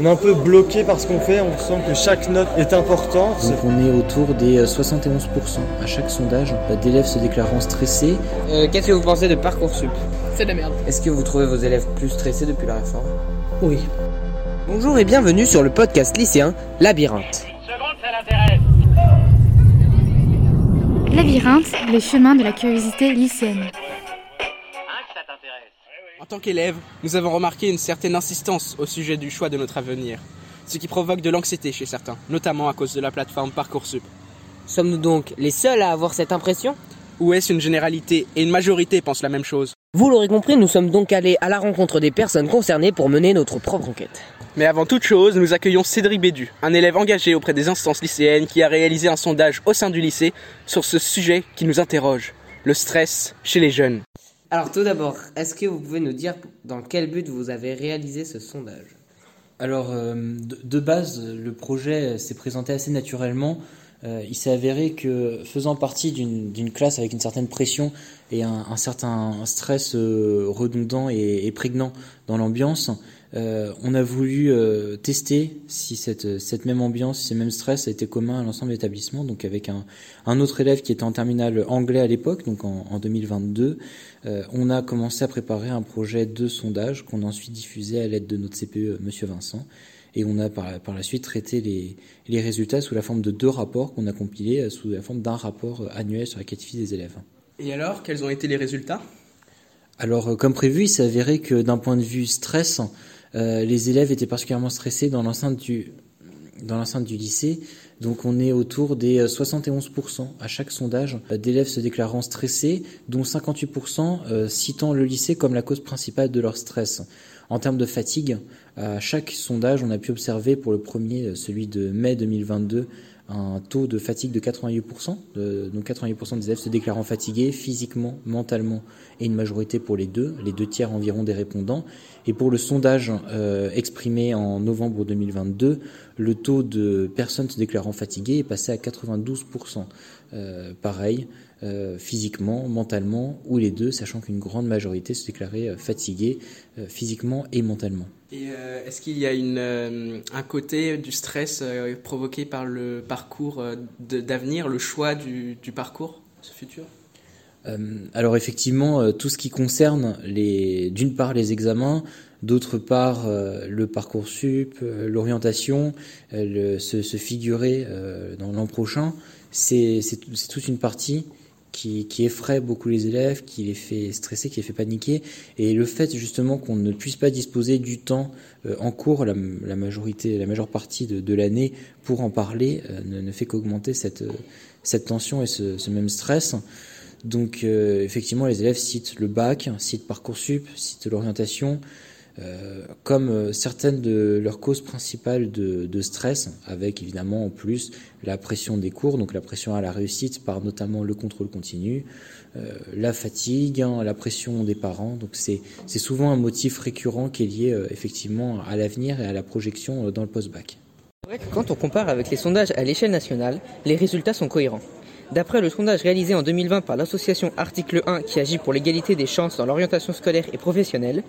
On est un peu bloqué par ce qu'on fait, on sent que chaque note est importante. Donc on est autour des euh, 71% à chaque sondage euh, d'élèves se déclarant stressés. Euh, Qu'est-ce que vous pensez de Parcoursup? C'est de la merde. Est-ce que vous trouvez vos élèves plus stressés depuis la réforme? Oui. Bonjour et bienvenue sur le podcast lycéen Labyrinthe. Labyrinthe, les chemins de la curiosité lycéenne. En tant qu'élève, nous avons remarqué une certaine insistance au sujet du choix de notre avenir, ce qui provoque de l'anxiété chez certains, notamment à cause de la plateforme Parcoursup. Sommes-nous donc les seuls à avoir cette impression? Ou est-ce une généralité et une majorité pensent la même chose? Vous l'aurez compris, nous sommes donc allés à la rencontre des personnes concernées pour mener notre propre enquête. Mais avant toute chose, nous accueillons Cédric Bédu, un élève engagé auprès des instances lycéennes qui a réalisé un sondage au sein du lycée sur ce sujet qui nous interroge, le stress chez les jeunes. Alors tout d'abord, est-ce que vous pouvez nous dire dans quel but vous avez réalisé ce sondage? Alors euh, de, base, le projet s'est présenté assez naturellement. Euh, il s'est avéré que faisant partie d'une classe avec une certaine pression et un, certain stress euh, redondant et, prégnant dans l'ambiance, on a voulu euh, tester si cette, cette même ambiance, si ce même stress était commun à l'ensemble de l'établissement. Donc avec un, un autre élève qui était en terminale anglais à l'époque, donc en, en 2022, euh, on a commencé à préparer un projet de sondage qu'on a ensuite diffusé à l'aide de notre CPE, Monsieur Vincent. Et on a par, par la suite traité les, les résultats sous la forme de deux rapports qu'on a compilés euh, sous la forme d'un rapport euh, annuel sur la qualité des élèves. Et alors, quels ont été les résultats? Alors, euh, comme prévu, il s'est avéré que d'un point de vue stress, euh, les élèves étaient particulièrement stressés dans l'enceinte du, dans l'enceinte du lycée. Donc, on est autour des euh, 71% à chaque sondage euh, d'élèves se déclarant stressés, dont 58% euh, citant le lycée comme la cause principale de leur stress. En termes de fatigue, à chaque sondage, on a pu observer pour le premier, euh, celui de mai 2022, un taux de fatigue de 88%. De, donc 88% des élèves se déclarant fatigués physiquement, mentalement, et une majorité pour les deux, les deux tiers environ des répondants. Et pour le sondage euh, exprimé en novembre 2022, le taux de personnes se déclarant fatiguées est passé à 92%. Euh, pareil, euh, physiquement, mentalement, ou les deux, sachant qu'une grande majorité se déclarait euh, fatiguée euh, physiquement et mentalement. Et euh, est-ce qu'il y a une, un côté du stress provoqué par le parcours d'avenir, le choix du, du parcours ce futur? Alors effectivement, tout ce qui concerne les, d'une part les examens, d'autre part le parcours sup, l'orientation, se, se figurer dans l'an prochain, c'est toute une partie qui, qui effraie beaucoup les élèves, qui les fait stresser, qui les fait paniquer. Et le fait justement qu'on ne puisse pas disposer du temps euh, en cours, la, la majorité, la majeure partie de, de l'année pour en parler, euh, ne, ne fait qu'augmenter cette, euh, cette tension et ce, ce même stress. Donc euh, effectivement, les élèves citent le bac, citent Parcoursup, citent l'orientation, euh, comme euh, certaines de leurs causes principales de, stress, avec évidemment en plus la pression des cours, donc la pression à la réussite par notamment le contrôle continu, euh, la fatigue, hein, la pression des parents. Donc c'est souvent un motif récurrent qui est lié effectivement à l'avenir et à la projection dans le post-bac. Quand on compare avec les sondages à l'échelle nationale, les résultats sont cohérents. D'après le sondage réalisé en 2020 par l'association Article 1 qui agit pour l'égalité des chances dans l'orientation scolaire et professionnelle,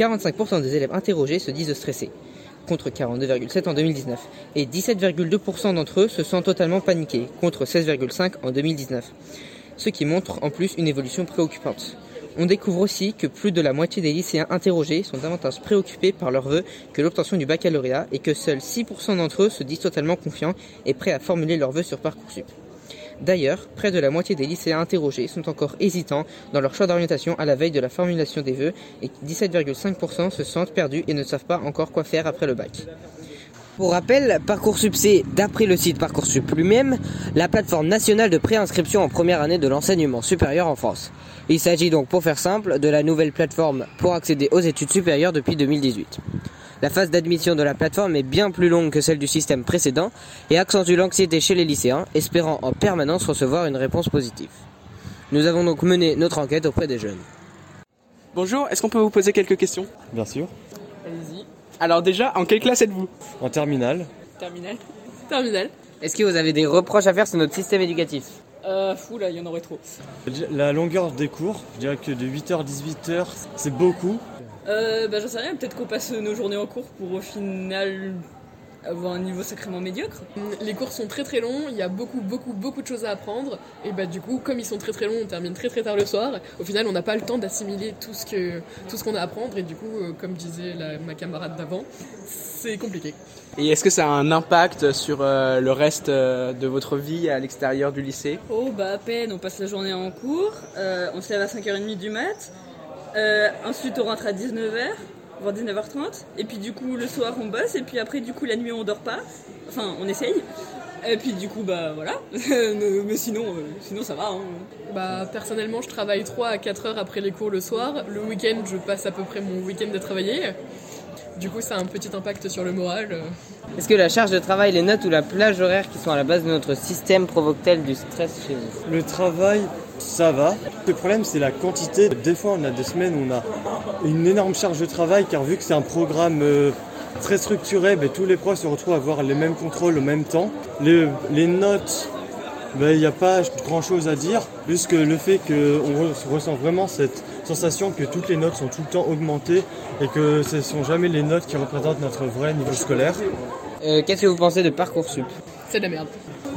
45% des élèves interrogés se disent stressés, contre 42,7 en 2019, et 17,2% d'entre eux se sentent totalement paniqués, contre 16,5 en 2019, ce qui montre en plus une évolution préoccupante. On découvre aussi que plus de la moitié des lycéens interrogés sont davantage préoccupés par leurs vœux que l'obtention du baccalauréat et que seuls 6% d'entre eux se disent totalement confiants et prêts à formuler leurs vœux sur Parcoursup. D'ailleurs, près de la moitié des lycéens interrogés sont encore hésitants dans leur choix d'orientation à la veille de la formulation des vœux et 17,5% se sentent perdus et ne savent pas encore quoi faire après le bac. Pour rappel, Parcoursup c'est, d'après le site Parcoursup lui-même, la plateforme nationale de préinscription en première année de l'enseignement supérieur en France. Il s'agit donc, pour faire simple, de la nouvelle plateforme pour accéder aux études supérieures depuis 2018. La phase d'admission de la plateforme est bien plus longue que celle du système précédent et accentue l'anxiété chez les lycéens, espérant en permanence recevoir une réponse positive. Nous avons donc mené notre enquête auprès des jeunes. Bonjour, est-ce qu'on peut vous poser quelques questions? Bien sûr. Allez-y. Alors déjà, en quelle classe êtes-vous? En terminale, Terminal. Terminal. Est-ce que vous avez des reproches à faire sur notre système éducatif? Euh, fou là, il y en aurait trop. la longueur des cours, je dirais que de 8h à 18h, c'est beaucoup. Euh, bah j'en sais rien, peut-être qu'on passe nos journées en cours pour au final avoir un niveau sacrément médiocre. Les cours sont très très longs, il y a beaucoup beaucoup beaucoup de choses à apprendre et bah du coup comme ils sont très très longs, on termine très très tard le soir. Au final, on n'a pas le temps d'assimiler tout ce que tout ce qu'on a à apprendre et du coup, euh, comme disait la- ma camarade d'avant, c'est compliqué. Et est-ce que ça a un impact sur euh, le reste euh, de votre vie à l'extérieur du lycée? Oh bah à peine, on passe la journée en cours, euh, on se lève à 5h30 du mat, euh, ensuite on rentre à 19h, voire 19h30, et puis du coup le soir on bosse, et puis après du coup la nuit on dort pas, enfin on essaye, et puis du coup bah voilà, mais sinon, euh, sinon ça va. Hein. Bah personnellement, je travaille 3 à 4 heures après les cours le soir. Le week-end, je passe à peu près mon week-end à travailler. Du coup, ça a un petit impact sur le moral. euh. Est-ce que la charge de travail, les notes ou la plage horaire qui sont à la base de notre système provoquent-elles du stress chez vous? Le travail, ça va. Le problème, c'est la quantité. Des fois, on a des semaines où on a une énorme charge de travail, car vu que c'est un programme euh, très structuré, ben, tous les profs se retrouvent à avoir les mêmes contrôles au même temps. Les, les notes, ben, il n'y a pas grand-chose à dire, puisque le fait qu'on re- ressent vraiment cette sensation que toutes les notes sont tout le temps augmentées et que ce ne sont jamais les notes qui représentent notre vrai niveau scolaire. Euh, Qu'est-ce que vous pensez de Parcoursup? C'est de la merde.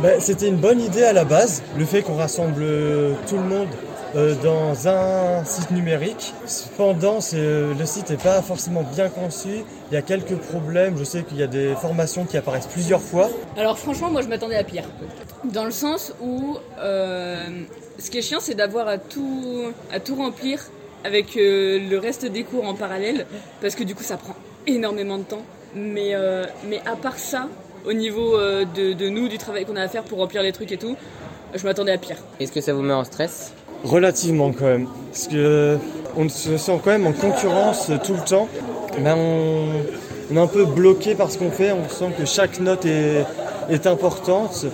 Ben, C'était une bonne idée à la base, le fait qu'on rassemble euh, tout le monde euh, dans un site numérique. Cependant, euh, le site n'est pas forcément bien conçu. Il y a quelques problèmes. Je sais qu'il y a des formations qui apparaissent plusieurs fois. Alors franchement, moi je m'attendais à pire. Dans le sens où ce qui est chiant, c'est d'avoir à tout, à tout remplir avec le reste des cours en parallèle, parce que du coup ça prend énormément de temps. Mais, mais à part ça, au niveau euh, de, de nous, du travail qu'on a à faire pour remplir les trucs et tout, je m'attendais à pire. Est-ce que ça vous met en stress? Relativement quand même. Parce que euh, on se sent quand même en concurrence euh, tout le temps. Ben, on, on est un peu bloqué par ce qu'on fait. On sent que chaque note est, est importante.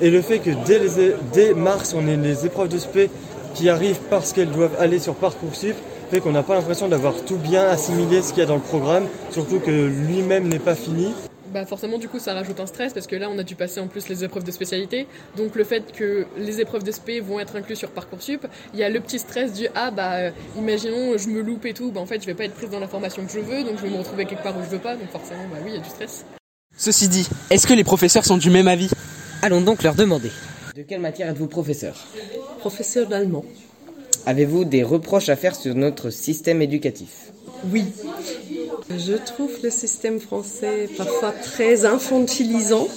Et le fait que dès, les é- dès mars, on ait les épreuves de spé qui arrivent parce qu'elles doivent aller sur Parcoursup, fait qu'on n'a pas l'impression d'avoir tout bien assimilé ce qu'il y a dans le programme, surtout que lui-même n'est pas fini. Bah forcément, du coup, ça rajoute un stress parce que là, on a dû passer en plus les épreuves de spécialité. Donc le fait que les épreuves de spé vont être incluses sur Parcoursup, il y a le petit stress du ah bah euh, imaginons je me loupe et tout, bah en fait je vais pas être prise dans la formation que je veux, donc je vais me retrouver quelque part où je veux pas, donc forcément bah oui, il y a du stress. Ceci dit, est-ce que les professeurs sont du même avis? Allons donc leur demander. De quelle matière êtes-vous professeur? Professeur d'allemand. Avez-vous des reproches à faire sur notre système éducatif? Oui. Je trouve le système français parfois très infantilisant.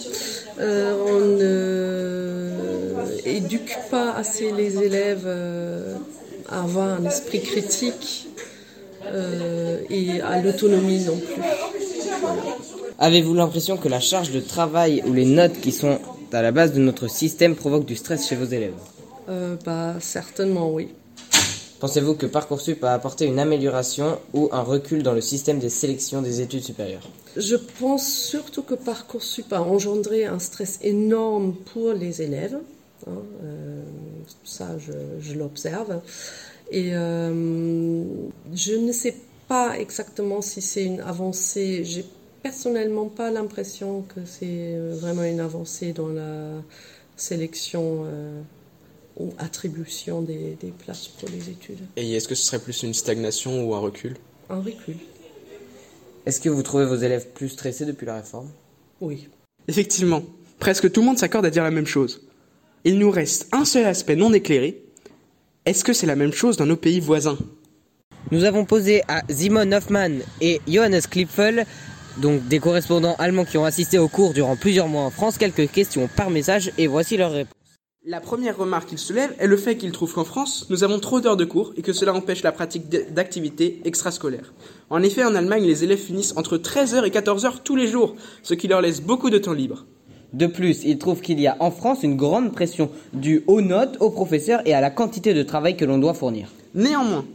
Euh, on ne éduque pas assez les élèves euh, à avoir un esprit critique euh, et à l'autonomie non plus. Avez-vous l'impression que la charge de travail ou les notes qui sont à la base de notre système provoquent du stress chez vos élèves? Euh, bah, certainement oui. Pensez-vous que Parcoursup a apporté une amélioration ou un recul dans le système des sélections des études supérieures? Je pense surtout que Parcoursup a engendré un stress énorme pour les élèves. hein, euh, ça, je, l'observe. Et euh, je ne sais pas exactement si c'est une avancée. J'ai personnellement pas l'impression que c'est vraiment une avancée dans la sélection euh, ou attribution des, des places pour les études. Et est-ce que ce serait plus une stagnation ou un recul? Un recul, Est-ce que vous trouvez vos élèves plus stressés depuis la réforme? Oui. Effectivement, presque tout le monde s'accorde à dire la même chose. Il nous reste un seul aspect non éclairé. Est-ce que c'est la même chose dans nos pays voisins? Nous avons posé à Simon Hoffmann et Johannes Klipfel, donc des correspondants allemands qui ont assisté au cours durant plusieurs mois en France, quelques questions par message et voici leurs réponses. La première remarque qu'il soulève est le fait qu'il trouve qu'en France, nous avons trop d'heures de cours et que cela empêche la pratique d'activités extrascolaires. En effet, en Allemagne, les élèves finissent entre 13h et 14h tous les jours, ce qui leur laisse beaucoup de temps libre. De plus, il trouve qu'il y a en France une grande pression due aux notes, aux professeurs et à la quantité de travail que l'on doit fournir. Néanmoins,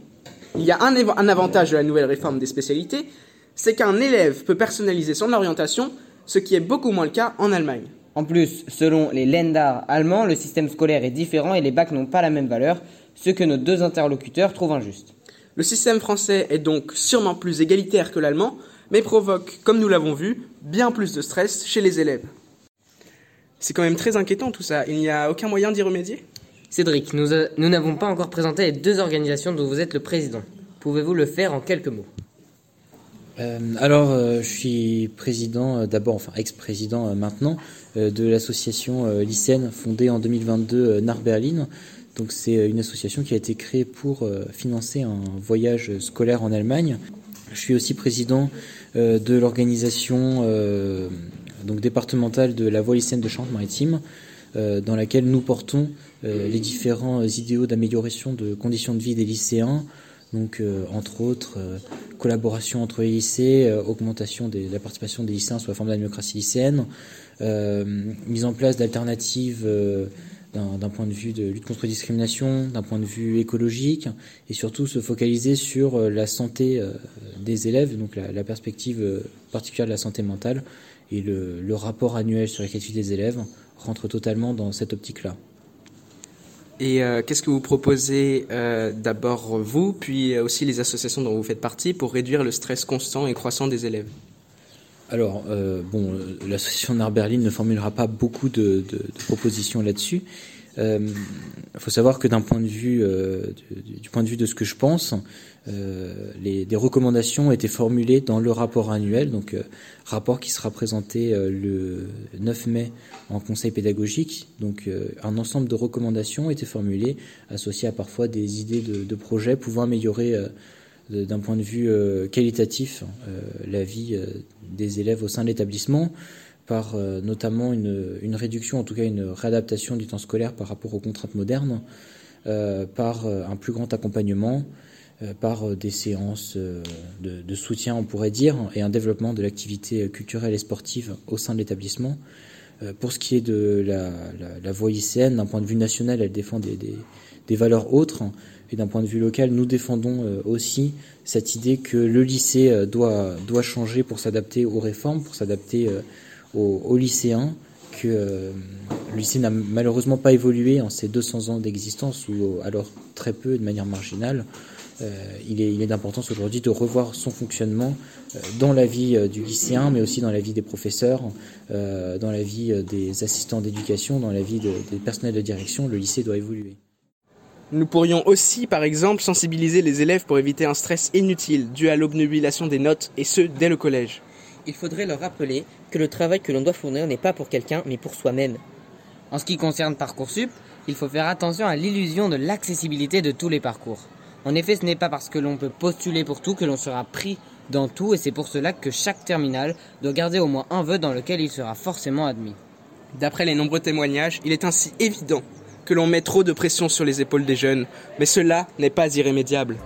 il y a un, un avantage de la nouvelle réforme des spécialités, c'est qu'un élève peut personnaliser son orientation, ce qui est beaucoup moins le cas en Allemagne. En plus, selon les Länder allemands, le système scolaire est différent et les bacs n'ont pas la même valeur, ce que nos deux interlocuteurs trouvent injuste. Le système français est donc sûrement plus égalitaire que l'allemand, mais provoque, comme nous l'avons vu, bien plus de stress chez les élèves. C'est quand même très inquiétant tout ça, il n'y a aucun moyen d'y remédier? Cédric, nous a- nous n'avons pas encore présenté les deux organisations dont vous êtes le président. Pouvez-vous le faire en quelques mots? Euh, alors, euh, je suis président euh, d'abord, enfin ex-président maintenant, de l'association lycéenne fondée en 2022 Narberlin. Donc c'est une association qui a été créée pour financer un voyage scolaire en Allemagne. Je suis aussi président de l'organisation donc départementale de la voie lycéenne de Charente-Maritime, dans laquelle nous portons les différents idéaux d'amélioration de conditions de vie des lycéens, donc, euh, entre autres, euh, collaboration entre les lycées, euh, augmentation de la participation des lycéens sous la forme de la démocratie lycéenne, mise en place d'alternatives d'un point de vue de lutte contre la discrimination, d'un point de vue écologique, et surtout se focaliser sur la santé des élèves, donc la, perspective particulière de la santé mentale, et le, le rapport annuel sur la qualité des élèves rentre totalement dans cette optique-là. Et euh, qu'est-ce que vous proposez euh, d'abord vous, puis euh, aussi les associations dont vous faites partie pour réduire le stress constant et croissant des élèves? Alors, bon, l'association Narberlin ne formulera pas beaucoup de, propositions là-dessus. Il faut savoir que d'un point de vue, du, du, point de vue de ce que je pense, euh, les, des recommandations ont été formulées dans le rapport annuel, donc euh, rapport qui sera présenté euh, le 9 mai en conseil pédagogique. Donc un ensemble de recommandations ont été formulées, associées à parfois des idées de projets pouvant améliorer d'un point de vue qualitatif la vie des élèves au sein de l'établissement par notamment une, une, réduction, en tout cas une réadaptation du temps scolaire par rapport aux contraintes modernes, par un plus grand accompagnement, euh, par euh, des séances euh, de, soutien, on pourrait dire, et un développement de l'activité culturelle et sportive au sein de l'établissement. Pour ce qui est de la, la, voie lycéenne, d'un point de vue national, elle défend des, des, valeurs autres. Et d'un point de vue local, nous défendons aussi cette idée que le lycée doit, doit changer pour s'adapter aux réformes, pour s'adapter aux, aux, lycéens, que le lycée n'a malheureusement pas évolué en ces 200 ans d'existence, ou alors très peu de manière marginale. Euh, il est, d'importance aujourd'hui de revoir son fonctionnement euh, dans la vie euh, du lycéen, mais aussi dans la vie des professeurs, dans la vie des assistants d'éducation, dans la vie des personnels de direction. Le lycée doit évoluer. Nous pourrions aussi, par exemple, sensibiliser les élèves pour éviter un stress inutile dû à l'obnubilation des notes, et ce, dès le collège. Il faudrait leur rappeler que le travail que l'on doit fournir n'est pas pour quelqu'un, mais pour soi-même. En ce qui concerne Parcoursup, il faut faire attention à l'illusion de l'accessibilité de tous les parcours. En effet, ce n'est pas parce que l'on peut postuler pour tout que l'on sera pris dans tout et c'est pour cela que chaque terminal doit garder au moins un vœu dans lequel il sera forcément admis. D'après les nombreux témoignages, il est ainsi évident que l'on met trop de pression sur les épaules des jeunes, mais cela n'est pas irrémédiable.